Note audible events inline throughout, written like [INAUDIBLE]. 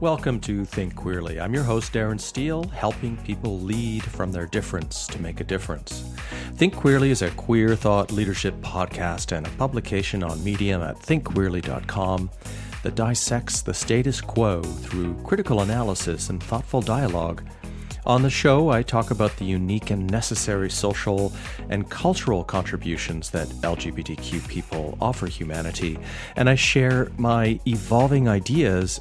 Welcome to Think Queerly. I'm your host, Darren Steele, helping people lead from their difference to make a difference. Think Queerly is a queer thought leadership podcast and a publication on Medium at thinkqueerly.com that dissects the status quo through critical analysis and thoughtful dialogue on the show, I talk about the unique and necessary social and cultural contributions that LGBTQ people offer humanity, and I share my evolving ideas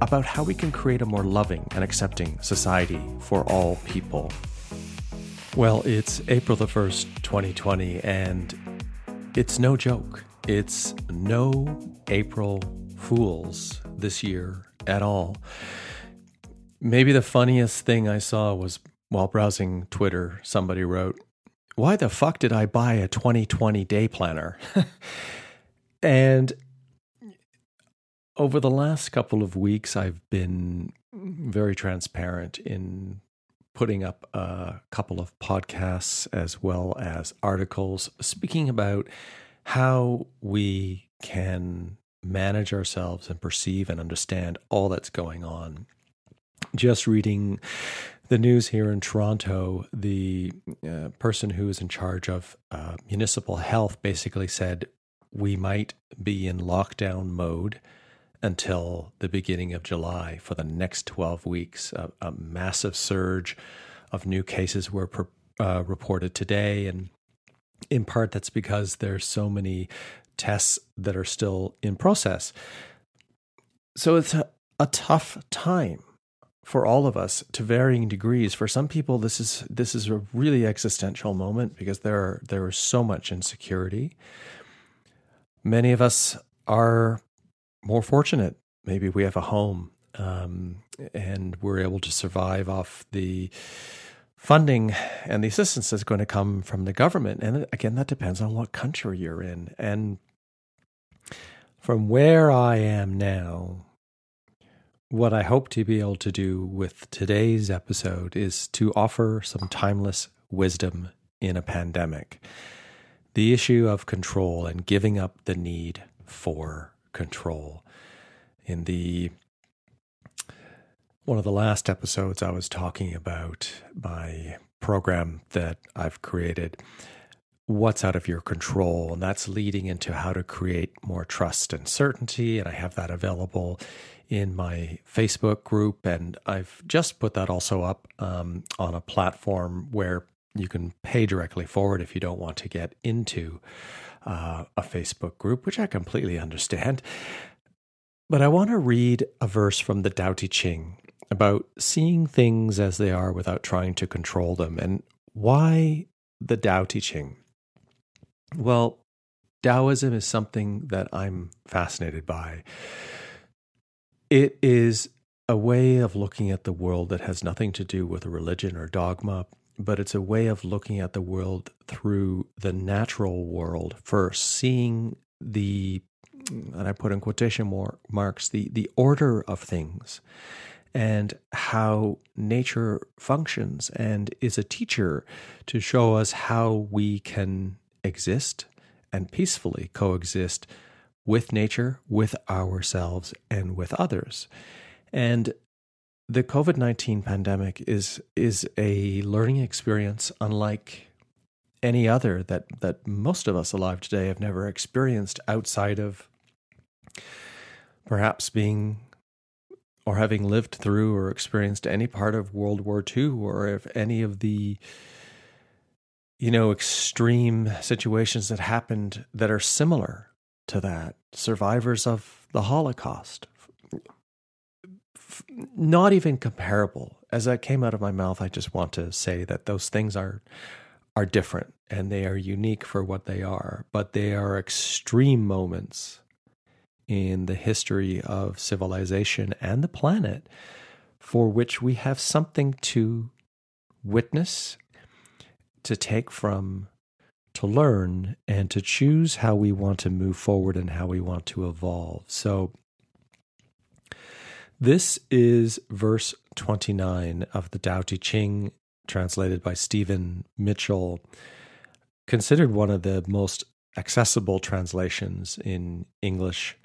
about how we can create a more loving and accepting society for all people. Well, it's April the 1st, 2020, and it's no joke. It's no April Fools this year at all. Maybe the funniest thing I saw was while browsing Twitter, somebody wrote, Why the fuck did I buy a 2020 day planner? [LAUGHS] and over the last couple of weeks, I've been very transparent in putting up a couple of podcasts as well as articles speaking about how we can manage ourselves and perceive and understand all that's going on just reading the news here in Toronto, the uh, person who is in charge of uh, municipal health basically said we might be in lockdown mode until the beginning of July for the next 12 weeks. A, a massive surge of new cases were uh, reported today. And in part, that's because there's so many tests that are still in process. So it's a, a tough time for all of us to varying degrees. For some people, this is this is a really existential moment because there are, there is so much insecurity. Many of us are more fortunate. Maybe we have a home um, and we're able to survive off the funding and the assistance that's going to come from the government. And again, that depends on what country you're in. And from where I am now, what I hope to be able to do with today's episode is to offer some timeless wisdom in a pandemic. The issue of control and giving up the need for control. In the one of the last episodes, I was talking about my program that I've created, What's Out of Your Control. And that's leading into how to create more trust and certainty. And I have that available in my Facebook group, and I've just put that also up um, on a platform where you can pay directly forward if you don't want to get into uh, a Facebook group, which I completely understand. But I want to read a verse from the Tao Te Ching about seeing things as they are without trying to control them. And why the Tao Te Ching? Well, Taoism is something that I'm fascinated by. It is a way of looking at the world that has nothing to do with religion or dogma, but it's a way of looking at the world through the natural world first, seeing the, and I put in quotation marks, the, the order of things and how nature functions and is a teacher to show us how we can exist and peacefully coexist with nature, with ourselves, and with others. And the COVID 19 pandemic is, is a learning experience unlike any other that, that most of us alive today have never experienced outside of perhaps being or having lived through or experienced any part of World War II or if any of the you know extreme situations that happened that are similar to that, survivors of the Holocaust. Not even comparable. As that came out of my mouth, I just want to say that those things are are different and they are unique for what they are, but they are extreme moments in the history of civilization and the planet for which we have something to witness, to take from to learn and to choose how we want to move forward and how we want to evolve. So, this is verse 29 of the Tao Te Ching, translated by Stephen Mitchell, considered one of the most accessible translations in English.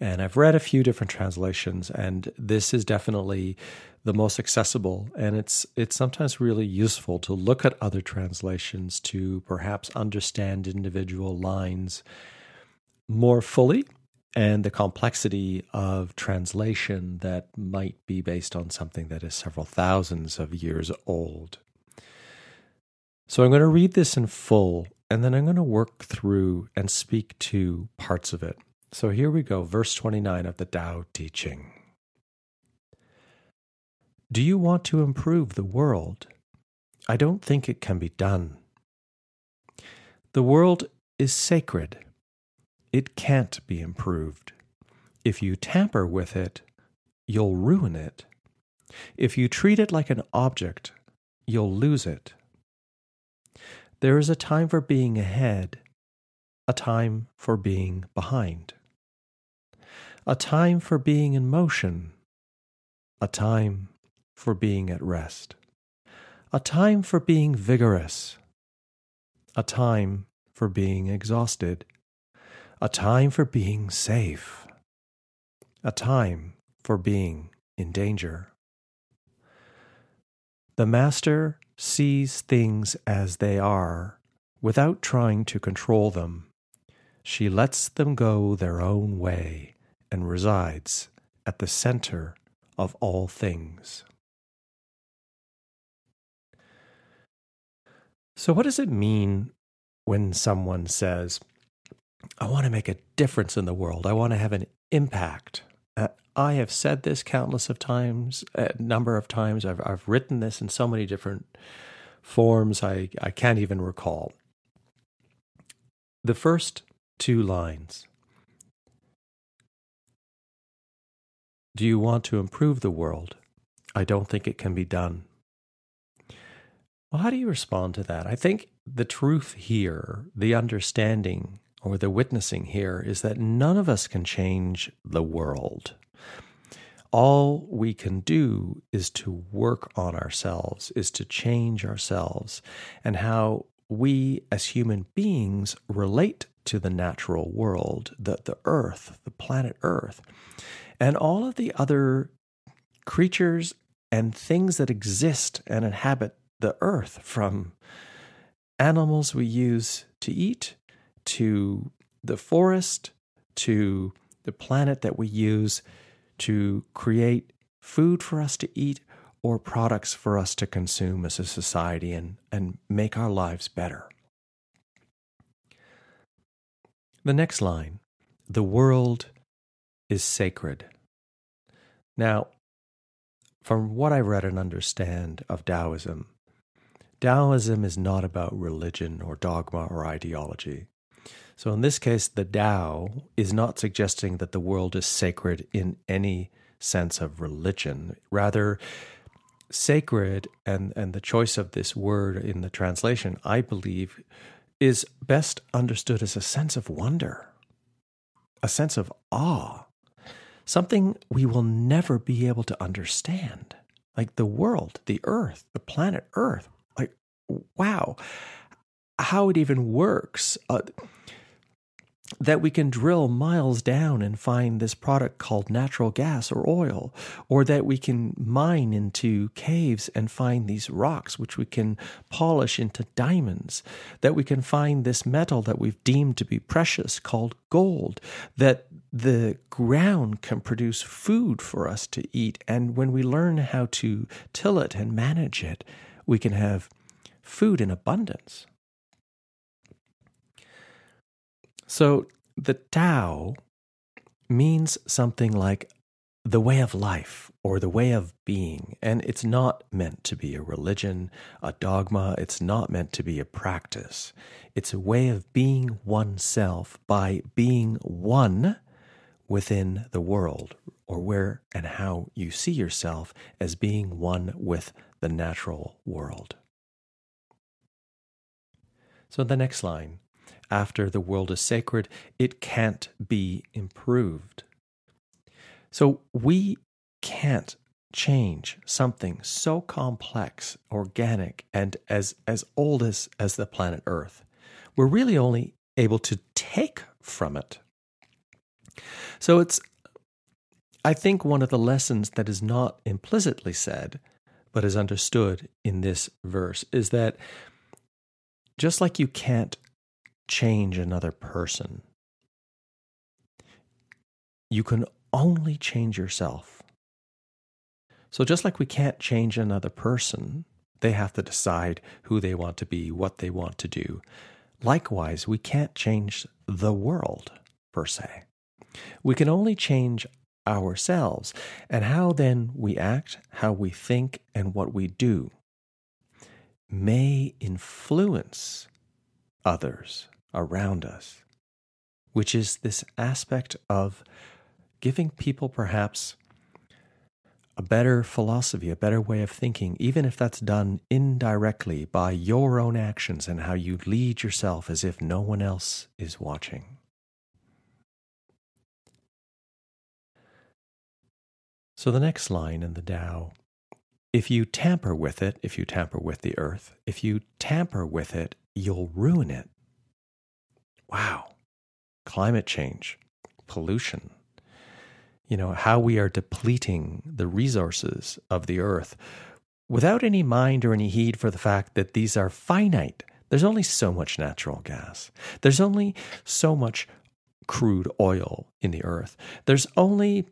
And I've read a few different translations, and this is definitely the most accessible. And it's it's sometimes really useful to look at other translations to perhaps understand individual lines more fully and the complexity of translation that might be based on something that is several thousands of years old. So I'm going to read this in full and then I'm going to work through and speak to parts of it. So here we go, verse 29 of the Tao Te Ching. Do you want to improve the world? I don't think it can be done. The world is sacred. It can't be improved. If you tamper with it, you'll ruin it. If you treat it like an object, you'll lose it. There is a time for being ahead, a time for being behind, a time for being in motion, a time for being at rest, a time for being vigorous, a time for being exhausted, a time for being safe, a time for being in danger. The Master sees things as they are without trying to control them. She lets them go their own way and resides at the center of all things. So, what does it mean when someone says, I want to make a difference in the world? I want to have an impact. Uh, I have said this countless of times, a number of times. I've I've written this in so many different forms I, I can't even recall. The first two lines. Do you want to improve the world? I don't think it can be done. Well, how do you respond to that? I think the truth here, the understanding or the witnessing here is that none of us can change the world. All we can do is to work on ourselves, is to change ourselves, and how we as human beings relate to the natural world, the, the earth, the planet Earth, and all of the other creatures and things that exist and inhabit the earth from animals we use to eat to the forest, to the planet that we use to create food for us to eat or products for us to consume as a society and, and make our lives better. The next line the world is sacred. Now, from what I read and understand of Taoism, Taoism is not about religion or dogma or ideology. So, in this case, the Tao is not suggesting that the world is sacred in any sense of religion. Rather, sacred and, and the choice of this word in the translation, I believe, is best understood as a sense of wonder, a sense of awe, something we will never be able to understand. Like the world, the earth, the planet Earth. Wow, how it even works. Uh, that we can drill miles down and find this product called natural gas or oil, or that we can mine into caves and find these rocks which we can polish into diamonds, that we can find this metal that we've deemed to be precious called gold, that the ground can produce food for us to eat, and when we learn how to till it and manage it, we can have food in abundance. So the Tao means something like the way of life or the way of being. And it's not meant to be a religion, a dogma. It's not meant to be a practice. It's a way of being oneself by being one within the world or where and how you see yourself as being one with the natural world. So the next line after the world is sacred, it can't be improved. So we can't change something so complex, organic, and as, as old as, as the planet Earth. We're really only able to take from it. So it's I think one of the lessons that is not implicitly said, but is understood in this verse, is that just like you can't change another person, you can only change yourself. So, just like we can't change another person, they have to decide who they want to be, what they want to do. Likewise, we can't change the world per se. We can only change ourselves and how then we act, how we think, and what we do may influence others around us, which is this aspect of giving people perhaps a better philosophy, a better way of thinking, even if that's done indirectly by your own actions and how you lead yourself as if no one else is watching. So, the next line in the Tao if you tamper with it, if you tamper with the earth, if you tamper with it, you'll ruin it. Wow. Climate change, pollution, you know, how we are depleting the resources of the earth without any mind or any heed for the fact that these are finite. There's only so much natural gas. There's only so much crude oil in the earth. There's only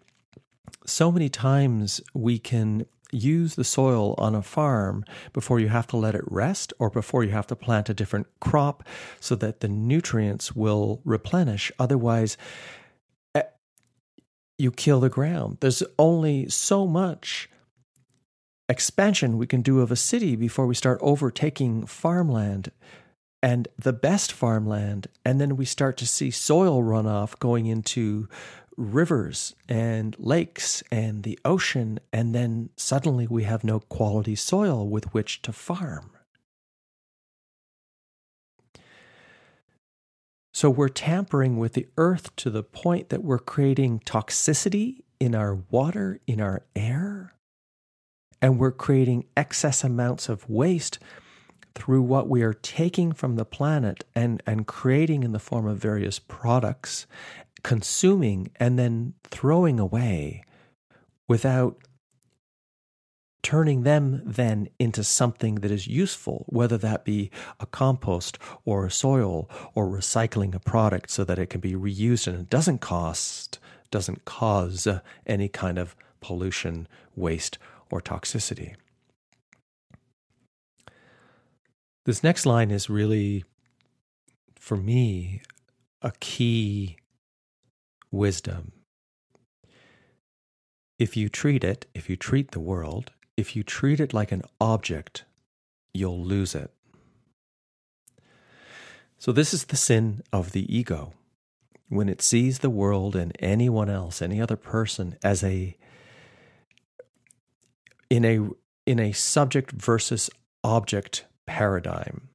so many times we can use the soil on a farm before you have to let it rest or before you have to plant a different crop so that the nutrients will replenish. Otherwise, eh, you kill the ground. There's only so much expansion we can do of a city before we start overtaking farmland and the best farmland. And then we start to see soil runoff going into rivers and lakes and the ocean, and then suddenly we have no quality soil with which to farm. So we're tampering with the earth to the point that we're creating toxicity in our water, in our air, and we're creating excess amounts of waste through what we are taking from the planet and, and creating in the form of various products consuming and then throwing away without turning them then into something that is useful, whether that be a compost or a soil or recycling a product so that it can be reused and it doesn't cost, doesn't cause any kind of pollution, waste, or toxicity. This next line is really, for me, a key wisdom. If you treat it, if you treat the world, if you treat it like an object, you'll lose it. So, this is the sin of the ego. When it sees the world and anyone else, any other person, as a in a in a subject versus object paradigm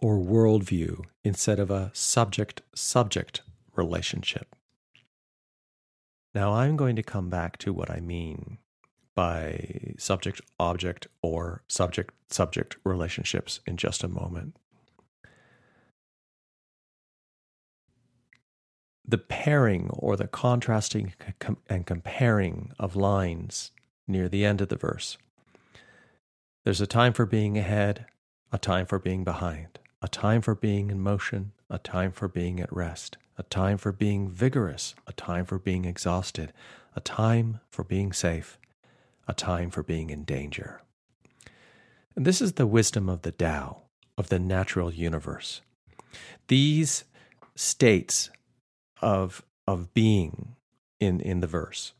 or worldview instead of a subject subject relationship. Now, I'm going to come back to what I mean by subject object or subject subject relationships in just a moment. The pairing or the contrasting and comparing of lines near the end of the verse. There's a time for being ahead, a time for being behind, a time for being in motion, a time for being at rest a time for being vigorous, a time for being exhausted, a time for being safe, a time for being in danger. And this is the wisdom of the Tao, of the natural universe. These states of, of being in, in the verse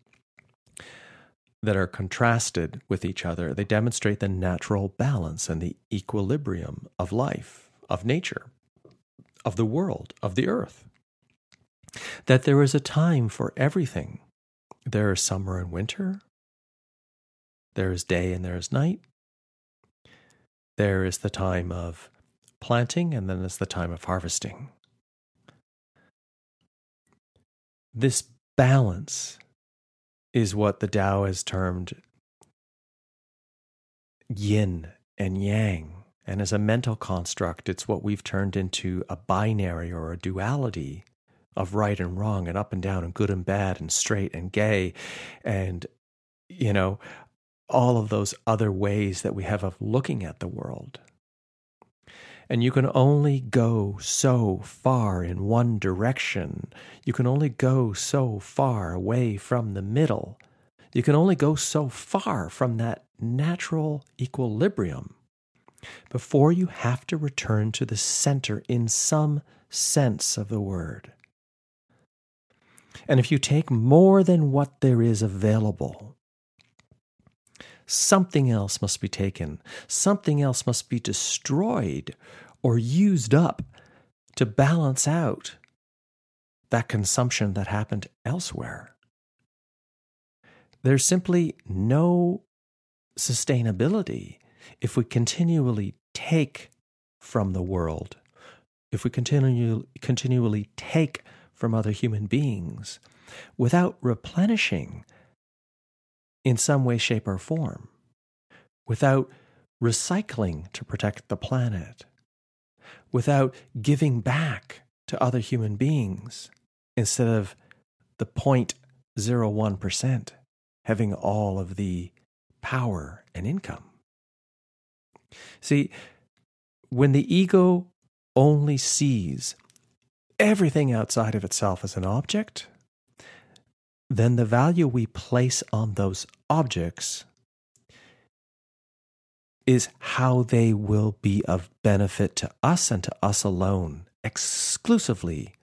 that are contrasted with each other, they demonstrate the natural balance and the equilibrium of life, of nature, of the world, of the earth that there is a time for everything. There is summer and winter, there is day and there is night. There is the time of planting, and then there's the time of harvesting. This balance is what the Tao has termed yin and yang. And as a mental construct, it's what we've turned into a binary or a duality of right and wrong and up and down and good and bad and straight and gay and, you know, all of those other ways that we have of looking at the world. And you can only go so far in one direction. You can only go so far away from the middle. You can only go so far from that natural equilibrium before you have to return to the center in some sense of the word. And if you take more than what there is available, something else must be taken, something else must be destroyed or used up to balance out that consumption that happened elsewhere. There's simply no sustainability if we continually take from the world, if we continue, continually take from other human beings without replenishing in some way, shape, or form, without recycling to protect the planet, without giving back to other human beings instead of the 0.01% having all of the power and income. See, when the ego only sees everything outside of itself as an object, then the value we place on those objects is how they will be of benefit to us and to us alone, exclusively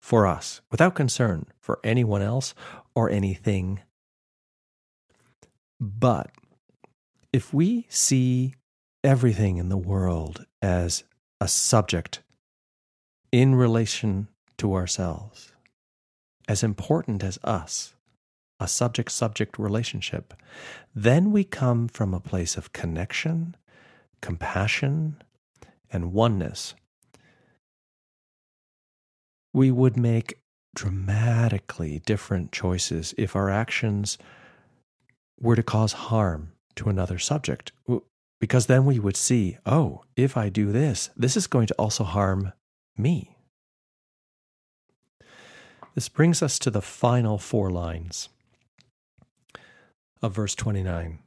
for us, without concern for anyone else or anything. But if we see everything in the world as a subject in relation to ourselves, as important as us, a subject subject relationship, then we come from a place of connection, compassion, and oneness. We would make dramatically different choices if our actions were to cause harm to another subject. Because then we would see, oh, if I do this, this is going to also harm me. This brings us to the final four lines of verse 29.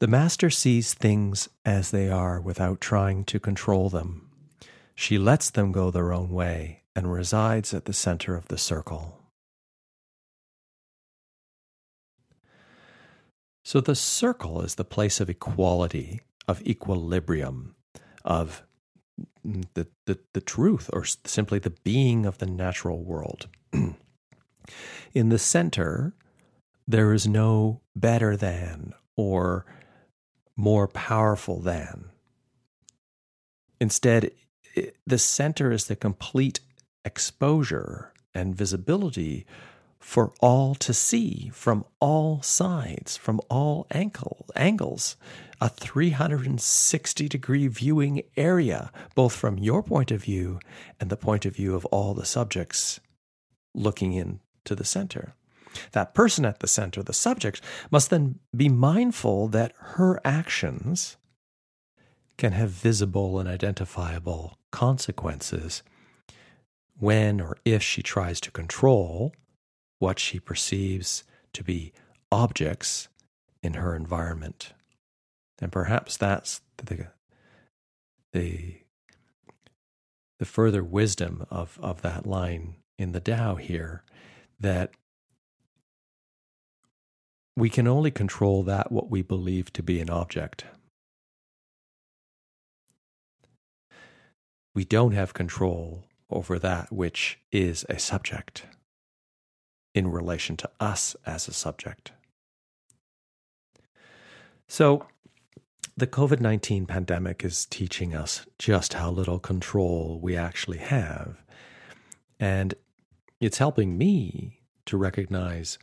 The master sees things as they are without trying to control them. She lets them go their own way and resides at the center of the circle. So the circle is the place of equality, of equilibrium, of the, the, the truth, or simply the being of the natural world. [CLEARS THROAT] In the center, there is no better than or more powerful than. Instead, the center is the complete exposure and visibility for all to see from all sides, from all ankle, angles, a 360 degree viewing area, both from your point of view and the point of view of all the subjects looking into the center. That person at the center, the subject, must then be mindful that her actions can have visible and identifiable consequences when or if she tries to control what she perceives to be objects in her environment. And perhaps that's the, the, the further wisdom of, of that line in the Tao here that we can only control that what we believe to be an object. We don't have control over that which is a subject in relation to us as a subject. So, the COVID 19 pandemic is teaching us just how little control we actually have. And it's helping me to recognize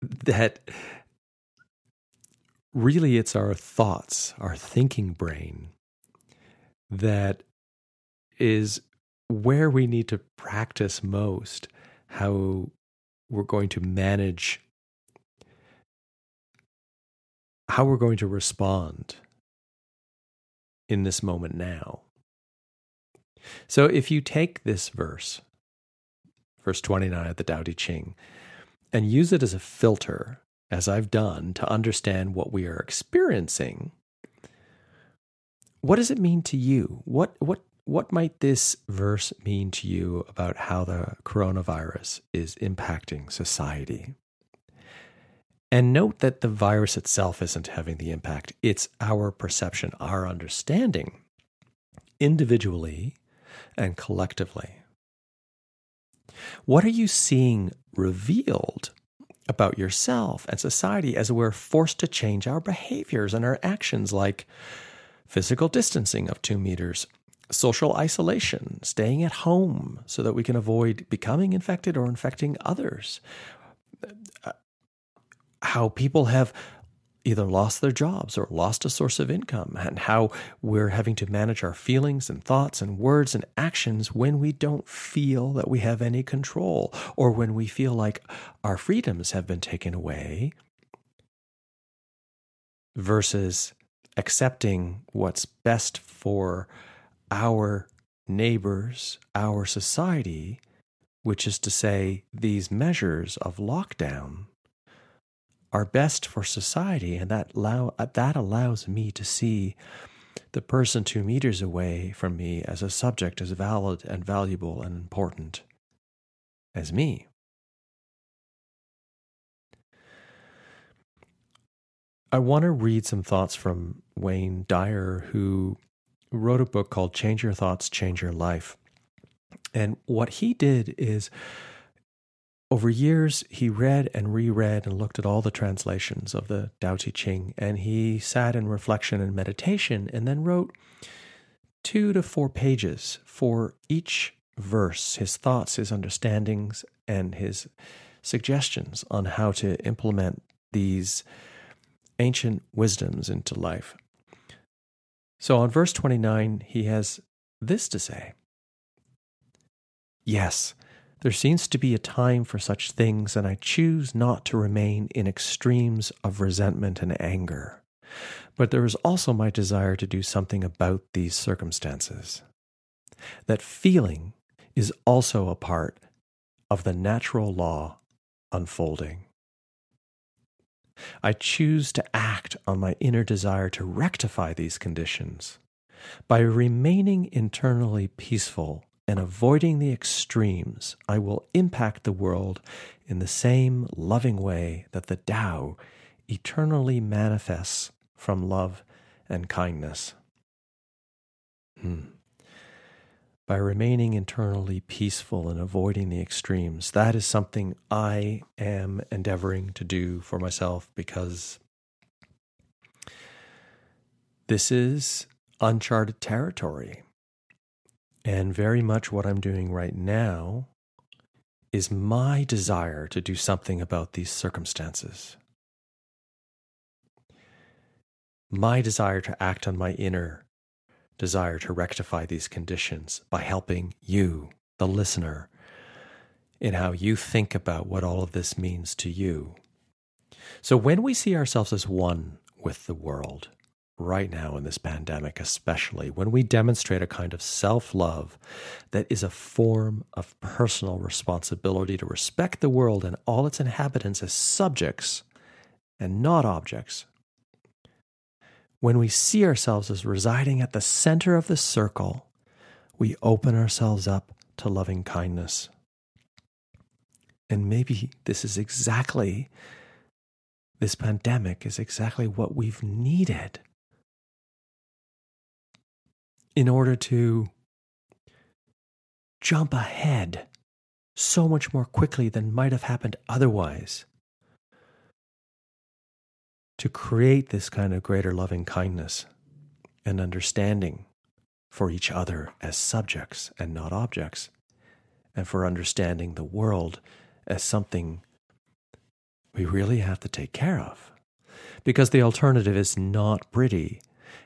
that really it's our thoughts, our thinking brain, that is where we need to practice most how we're going to manage how we're going to respond in this moment now. So if you take this verse, verse 29 of the Tao Te Ching, and use it as a filter, as I've done, to understand what we are experiencing, what does it mean to you? What what what might this verse mean to you about how the coronavirus is impacting society? And note that the virus itself isn't having the impact. It's our perception, our understanding, individually and collectively. What are you seeing revealed about yourself and society as we're forced to change our behaviors and our actions, like physical distancing of two meters, social isolation, staying at home so that we can avoid becoming infected or infecting others? Uh, how people have either lost their jobs or lost a source of income, and how we're having to manage our feelings and thoughts and words and actions when we don't feel that we have any control, or when we feel like our freedoms have been taken away, versus accepting what's best for our neighbors, our society, which is to say, these measures of lockdown are best for society, and that allow that allows me to see the person two meters away from me as a subject as valid and valuable and important as me. I want to read some thoughts from Wayne Dyer, who wrote a book called Change Your Thoughts, Change Your Life. And what he did is over years, he read and reread and looked at all the translations of the Tao Te Ching, and he sat in reflection and meditation and then wrote two to four pages for each verse, his thoughts, his understandings, and his suggestions on how to implement these ancient wisdoms into life. So on verse 29, he has this to say Yes, there seems to be a time for such things, and I choose not to remain in extremes of resentment and anger. But there is also my desire to do something about these circumstances. That feeling is also a part of the natural law unfolding. I choose to act on my inner desire to rectify these conditions. By remaining internally peaceful and avoiding the extremes, I will impact the world in the same loving way that the Tao eternally manifests from love and kindness. Hmm. By remaining internally peaceful and avoiding the extremes, that is something I am endeavoring to do for myself because this is uncharted territory. And very much what I'm doing right now is my desire to do something about these circumstances. My desire to act on my inner desire to rectify these conditions by helping you, the listener, in how you think about what all of this means to you. So when we see ourselves as one with the world, right now in this pandemic, especially when we demonstrate a kind of self love that is a form of personal responsibility to respect the world and all its inhabitants as subjects and not objects. When we see ourselves as residing at the center of the circle, we open ourselves up to loving kindness. And maybe this is exactly, this pandemic is exactly what we've needed in order to jump ahead so much more quickly than might have happened otherwise. To create this kind of greater loving kindness and understanding for each other as subjects and not objects, and for understanding the world as something we really have to take care of. Because the alternative is not pretty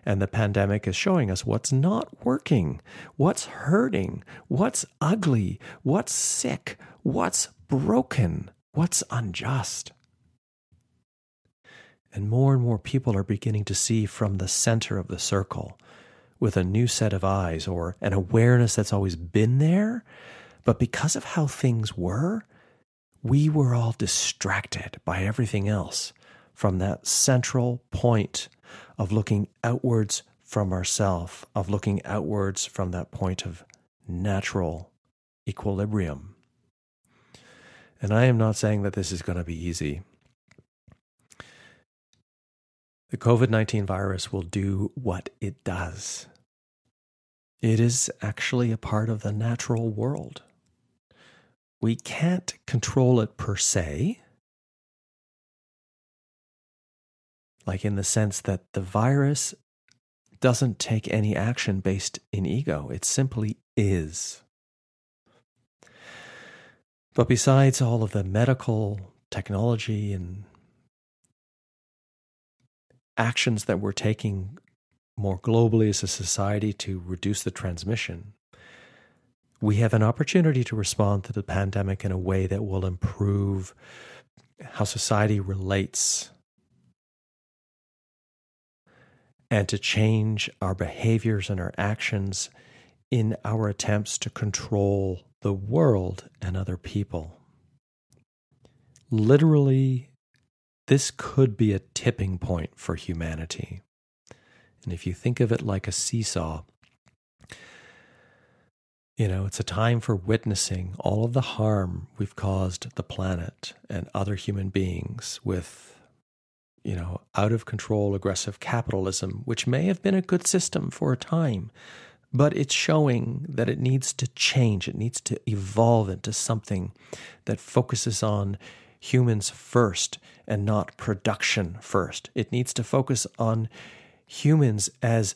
and the pandemic is showing us what's not working, what's hurting, what's ugly, what's sick, what's broken, what's unjust. And more and more people are beginning to see from the center of the circle with a new set of eyes or an awareness that's always been there. But because of how things were, we were all distracted by everything else from that central point of looking outwards from ourself, of looking outwards from that point of natural equilibrium. And I am not saying that this is going to be easy. The COVID 19 virus will do what it does. It is actually a part of the natural world. We can't control it per se, like in the sense that the virus doesn't take any action based in ego, it simply is. But besides all of the medical technology and actions that we're taking more globally as a society to reduce the transmission, we have an opportunity to respond to the pandemic in a way that will improve how society relates and to change our behaviors and our actions in our attempts to control the world and other people. Literally, this could be a tipping point for humanity. And if you think of it like a seesaw, you know, it's a time for witnessing all of the harm we've caused the planet and other human beings with you know, out of control aggressive capitalism, which may have been a good system for a time, but it's showing that it needs to change. It needs to evolve into something that focuses on humans first and not production first. It needs to focus on humans as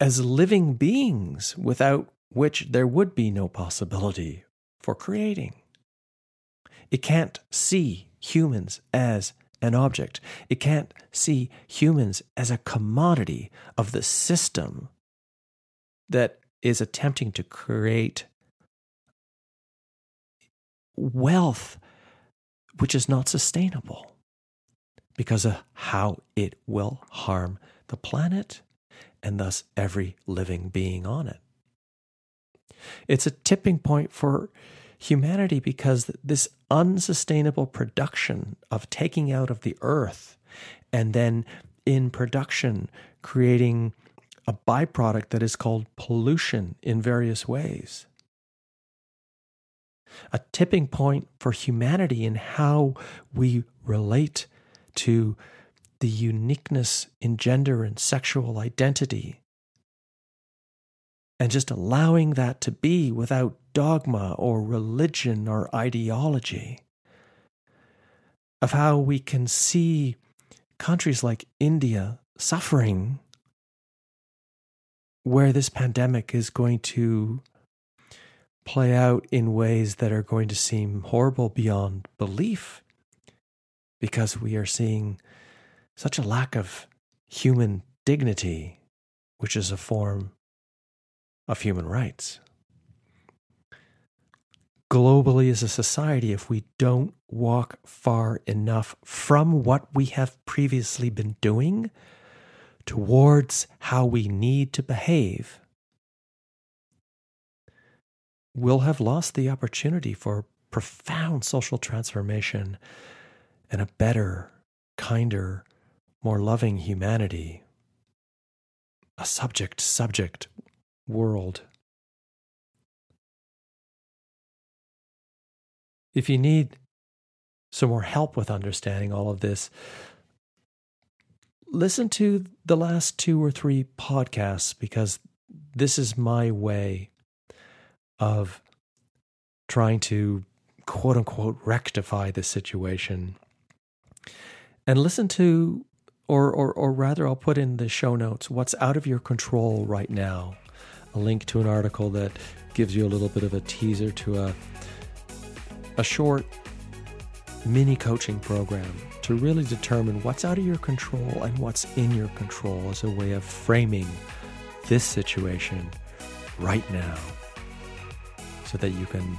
as living beings without which there would be no possibility for creating. It can't see humans as an object. It can't see humans as a commodity of the system that is attempting to create wealth which is not sustainable because of how it will harm the planet and thus every living being on it. It's a tipping point for humanity because this unsustainable production of taking out of the earth and then in production creating a byproduct that is called pollution in various ways. A tipping point for humanity in how we relate to the uniqueness in gender and sexual identity and just allowing that to be without dogma or religion or ideology. Of how we can see countries like India suffering, where this pandemic is going to play out in ways that are going to seem horrible beyond belief because we are seeing such a lack of human dignity, which is a form of human rights. Globally, as a society, if we don't walk far enough from what we have previously been doing towards how we need to behave, we'll have lost the opportunity for profound social transformation and a better, kinder, more loving humanity. A subject subject world. If you need some more help with understanding all of this, listen to the last two or three podcasts because this is my way of trying to quote unquote rectify the situation. And listen to, or, or, or rather, I'll put in the show notes what's out of your control right now a link to an article that gives you a little bit of a teaser to a, a short mini coaching program to really determine what's out of your control and what's in your control as a way of framing this situation right now so that you can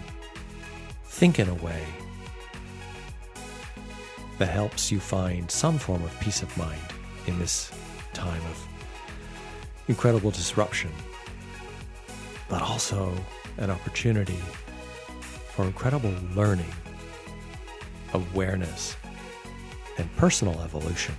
think in a way that helps you find some form of peace of mind in this time of incredible disruption, but also an opportunity for incredible learning, awareness, and personal evolution.